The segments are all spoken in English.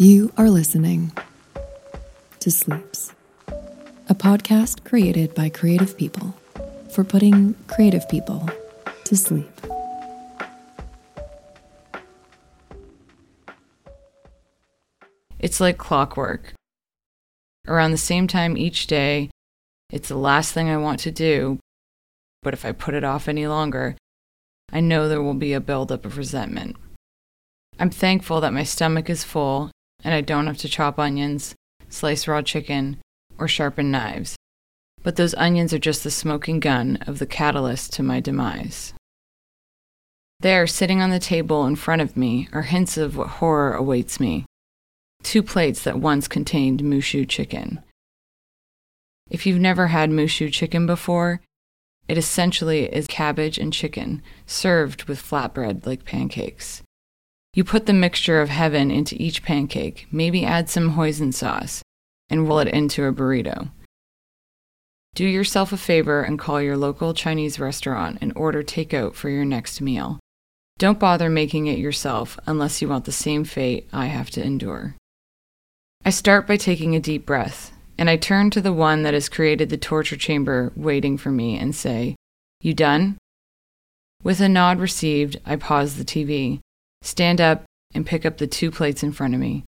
You are listening to Sleeps, a podcast created by creative people for putting creative people to sleep. It's like clockwork. Around the same time each day, it's the last thing I want to do, but if I put it off any longer, I know there will be a buildup of resentment. I'm thankful that my stomach is full and I don't have to chop onions, slice raw chicken, or sharpen knives. But those onions are just the smoking gun of the catalyst to my demise. There, sitting on the table in front of me, are hints of what horror awaits me. Two plates that once contained mushu chicken. If you've never had mushu chicken before, it essentially is cabbage and chicken served with flatbread like pancakes. You put the mixture of heaven into each pancake, maybe add some hoisin sauce, and roll it into a burrito. Do yourself a favor and call your local Chinese restaurant and order takeout for your next meal. Don't bother making it yourself unless you want the same fate I have to endure. I start by taking a deep breath, and I turn to the one that has created the torture chamber waiting for me and say, You done? With a nod received, I pause the TV stand up, and pick up the two plates in front of me.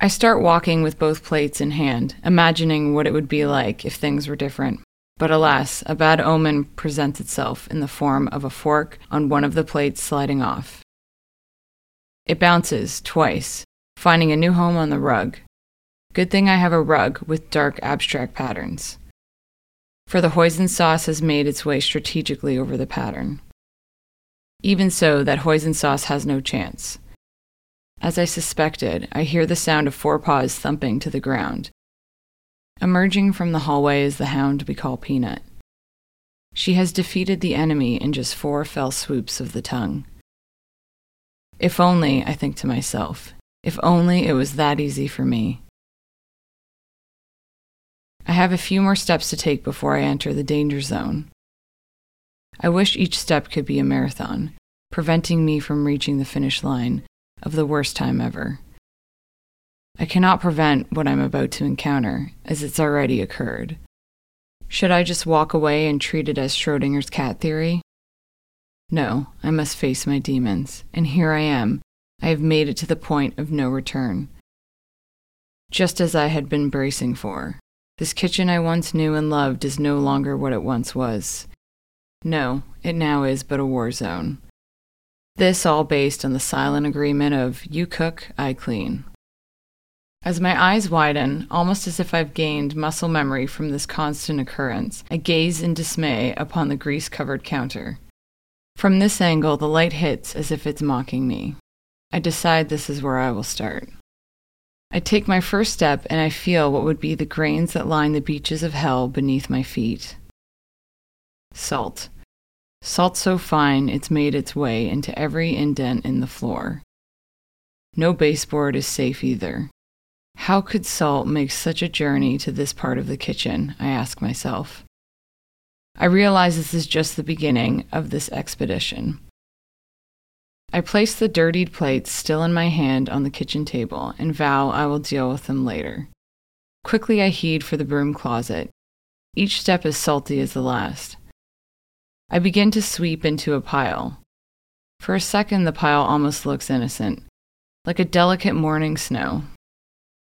I start walking with both plates in hand, imagining what it would be like if things were different. But alas, a bad omen presents itself in the form of a fork on one of the plates sliding off. It bounces twice, finding a new home on the rug. Good thing I have a rug with dark abstract patterns. For the hoisin sauce has made its way strategically over the pattern. Even so, that hoisin sauce has no chance. As I suspected, I hear the sound of four paws thumping to the ground. Emerging from the hallway is the hound we call Peanut. She has defeated the enemy in just four fell swoops of the tongue. If only, I think to myself, if only it was that easy for me. I have a few more steps to take before I enter the danger zone. I wish each step could be a marathon, preventing me from reaching the finish line of the worst time ever. I cannot prevent what I'm about to encounter, as it's already occurred. Should I just walk away and treat it as Schrodinger's cat theory? No, I must face my demons, and here I am. I have made it to the point of no return. Just as I had been bracing for, this kitchen I once knew and loved is no longer what it once was. No, it now is but a war zone. This all based on the silent agreement of you cook, I clean. As my eyes widen, almost as if I've gained muscle memory from this constant occurrence, I gaze in dismay upon the grease covered counter. From this angle, the light hits as if it's mocking me. I decide this is where I will start. I take my first step and I feel what would be the grains that line the beaches of hell beneath my feet. Salt. Salt so fine it's made its way into every indent in the floor. No baseboard is safe either. How could salt make such a journey to this part of the kitchen? I ask myself. I realize this is just the beginning of this expedition. I place the dirtied plates still in my hand on the kitchen table and vow I will deal with them later. Quickly I heed for the broom closet. Each step is salty as the last. I begin to sweep into a pile. For a second, the pile almost looks innocent, like a delicate morning snow.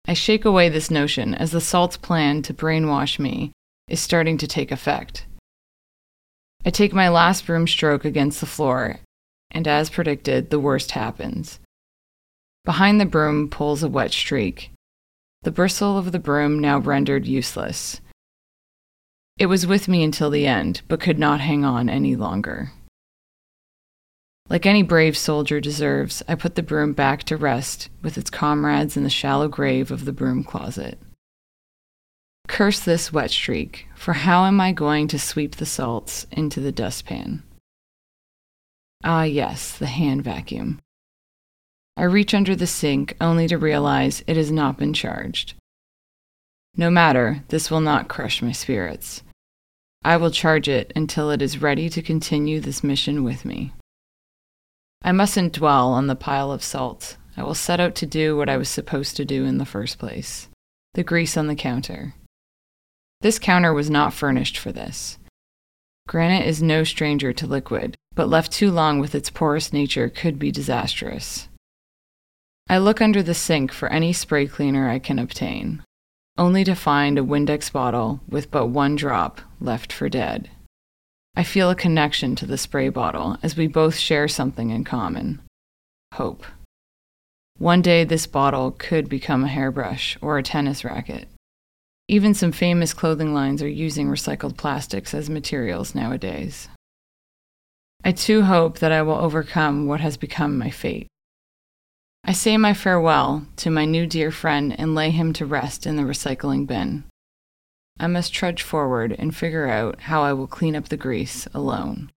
I shake away this notion as the salt's plan to brainwash me is starting to take effect. I take my last broom stroke against the floor, and as predicted, the worst happens. Behind the broom pulls a wet streak, the bristle of the broom now rendered useless. It was with me until the end, but could not hang on any longer. Like any brave soldier deserves, I put the broom back to rest with its comrades in the shallow grave of the broom closet. Curse this wet streak, for how am I going to sweep the salts into the dustpan? Ah, yes, the hand vacuum. I reach under the sink only to realize it has not been charged. No matter, this will not crush my spirits. I will charge it until it is ready to continue this mission with me. I mustn't dwell on the pile of salt. I will set out to do what I was supposed to do in the first place the grease on the counter. This counter was not furnished for this. Granite is no stranger to liquid, but left too long with its porous nature could be disastrous. I look under the sink for any spray cleaner I can obtain, only to find a Windex bottle with but one drop left for dead. I feel a connection to the spray bottle as we both share something in common hope. One day, this bottle could become a hairbrush or a tennis racket. Even some famous clothing lines are using recycled plastics as materials nowadays. I too hope that I will overcome what has become my fate. I say my farewell to my new dear friend and lay him to rest in the recycling bin. I must trudge forward and figure out how I will clean up the grease alone.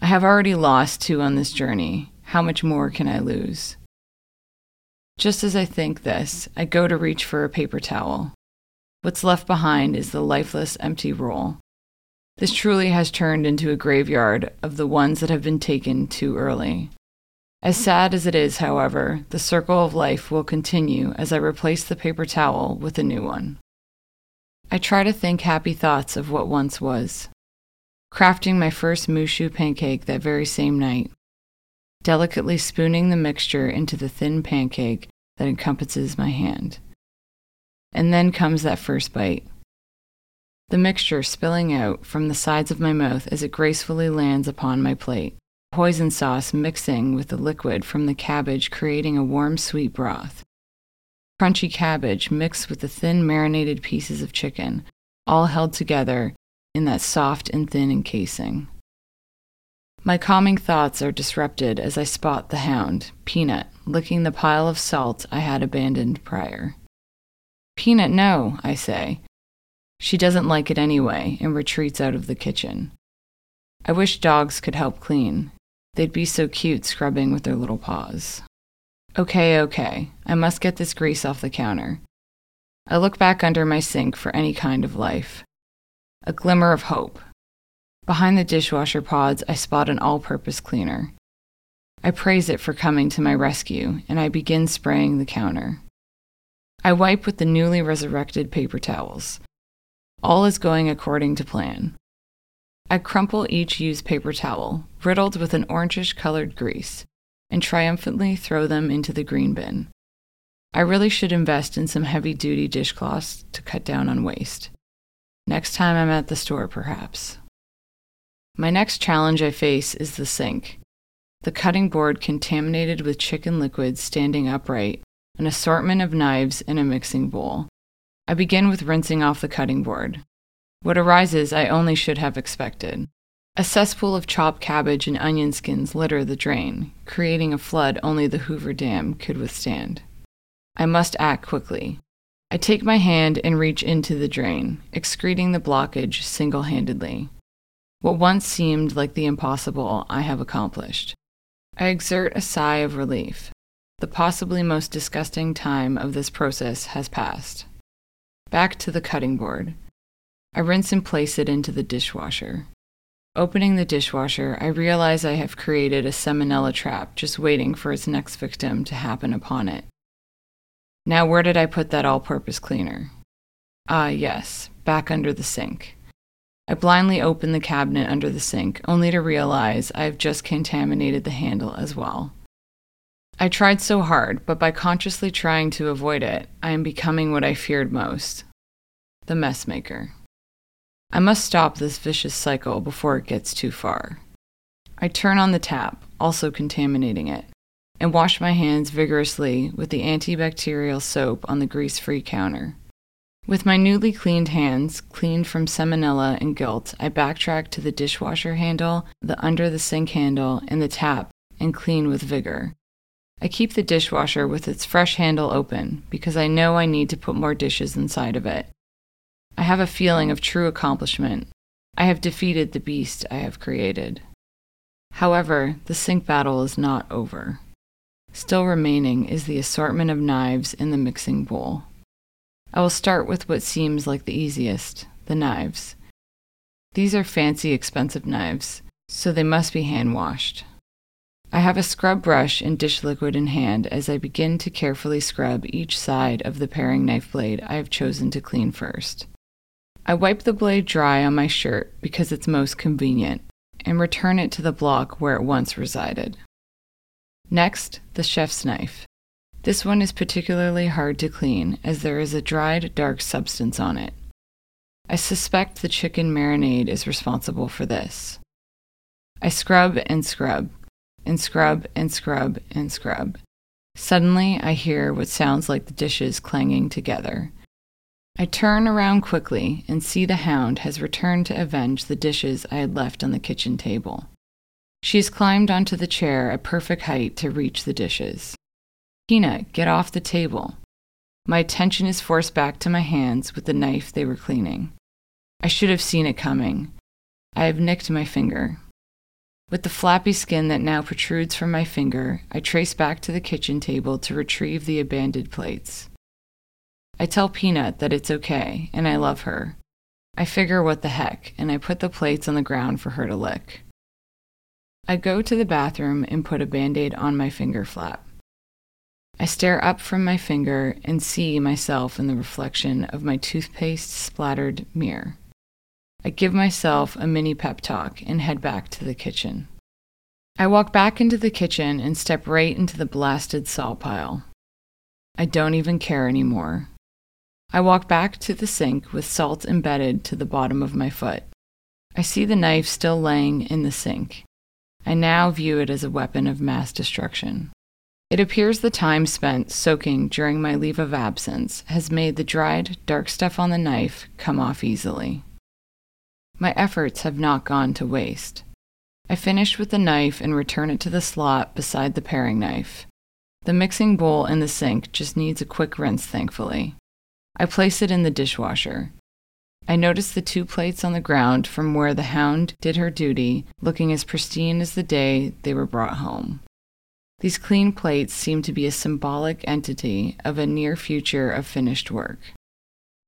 I have already lost two on this journey. How much more can I lose? Just as I think this, I go to reach for a paper towel. What's left behind is the lifeless, empty roll. This truly has turned into a graveyard of the ones that have been taken too early. As sad as it is, however, the circle of life will continue as I replace the paper towel with a new one. I try to think happy thoughts of what once was. Crafting my first mushu pancake that very same night, delicately spooning the mixture into the thin pancake that encompasses my hand. And then comes that first bite. The mixture spilling out from the sides of my mouth as it gracefully lands upon my plate hoisin sauce mixing with the liquid from the cabbage, creating a warm, sweet broth. Crunchy cabbage mixed with the thin, marinated pieces of chicken, all held together in that soft and thin encasing. My calming thoughts are disrupted as I spot the hound, Peanut, licking the pile of salt I had abandoned prior. Peanut, no, I say. She doesn't like it anyway and retreats out of the kitchen. I wish dogs could help clean. They'd be so cute scrubbing with their little paws. Okay, okay, I must get this grease off the counter. I look back under my sink for any kind of life. A glimmer of hope. Behind the dishwasher pods, I spot an all purpose cleaner. I praise it for coming to my rescue, and I begin spraying the counter. I wipe with the newly resurrected paper towels. All is going according to plan. I crumple each used paper towel, riddled with an orangish colored grease, and triumphantly throw them into the green bin. I really should invest in some heavy duty dishcloths to cut down on waste. Next time I'm at the store, perhaps. My next challenge I face is the sink. The cutting board contaminated with chicken liquid standing upright, an assortment of knives and a mixing bowl. I begin with rinsing off the cutting board, what arises I only should have expected. A cesspool of chopped cabbage and onion skins litter the drain, creating a flood only the Hoover Dam could withstand. I must act quickly. I take my hand and reach into the drain, excreting the blockage single handedly. What once seemed like the impossible, I have accomplished. I exert a sigh of relief. The possibly most disgusting time of this process has passed. Back to the cutting board. I rinse and place it into the dishwasher. Opening the dishwasher, I realize I have created a salmonella trap just waiting for its next victim to happen upon it. Now, where did I put that all purpose cleaner? Ah, yes, back under the sink. I blindly open the cabinet under the sink, only to realize I have just contaminated the handle as well. I tried so hard, but by consciously trying to avoid it, I am becoming what I feared most the mess maker. I must stop this vicious cycle before it gets too far. I turn on the tap, also contaminating it, and wash my hands vigorously with the antibacterial soap on the grease free counter. With my newly cleaned hands, cleaned from salmonella and guilt, I backtrack to the dishwasher handle, the under the sink handle, and the tap, and clean with vigor. I keep the dishwasher with its fresh handle open because I know I need to put more dishes inside of it. I have a feeling of true accomplishment. I have defeated the beast I have created. However, the sink battle is not over. Still remaining is the assortment of knives in the mixing bowl. I will start with what seems like the easiest the knives. These are fancy, expensive knives, so they must be hand washed. I have a scrub brush and dish liquid in hand as I begin to carefully scrub each side of the paring knife blade I have chosen to clean first. I wipe the blade dry on my shirt because it's most convenient and return it to the block where it once resided. Next, the chef's knife. This one is particularly hard to clean as there is a dried dark substance on it. I suspect the chicken marinade is responsible for this. I scrub and scrub, and scrub and scrub and scrub. Suddenly, I hear what sounds like the dishes clanging together. I turn around quickly and see the hound has returned to avenge the dishes I had left on the kitchen table. She has climbed onto the chair at perfect height to reach the dishes. Peanut, get off the table. My attention is forced back to my hands with the knife they were cleaning. I should have seen it coming. I have nicked my finger. With the flappy skin that now protrudes from my finger, I trace back to the kitchen table to retrieve the abandoned plates. I tell Peanut that it's okay and I love her. I figure what the heck, and I put the plates on the ground for her to lick. I go to the bathroom and put a band aid on my finger flap. I stare up from my finger and see myself in the reflection of my toothpaste splattered mirror. I give myself a mini pep talk and head back to the kitchen. I walk back into the kitchen and step right into the blasted salt pile. I don't even care anymore. I walk back to the sink with salt embedded to the bottom of my foot. I see the knife still laying in the sink. I now view it as a weapon of mass destruction. It appears the time spent soaking during my leave of absence has made the dried, dark stuff on the knife come off easily. My efforts have not gone to waste. I finish with the knife and return it to the slot beside the paring knife. The mixing bowl in the sink just needs a quick rinse, thankfully. I place it in the dishwasher. I notice the two plates on the ground from where the hound did her duty, looking as pristine as the day they were brought home. These clean plates seem to be a symbolic entity of a near future of finished work.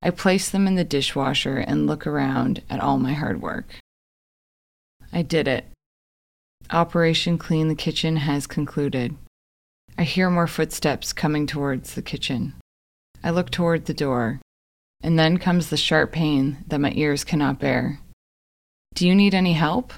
I place them in the dishwasher and look around at all my hard work. I did it. Operation Clean the Kitchen has concluded. I hear more footsteps coming towards the kitchen. I look toward the door, and then comes the sharp pain that my ears cannot bear. Do you need any help?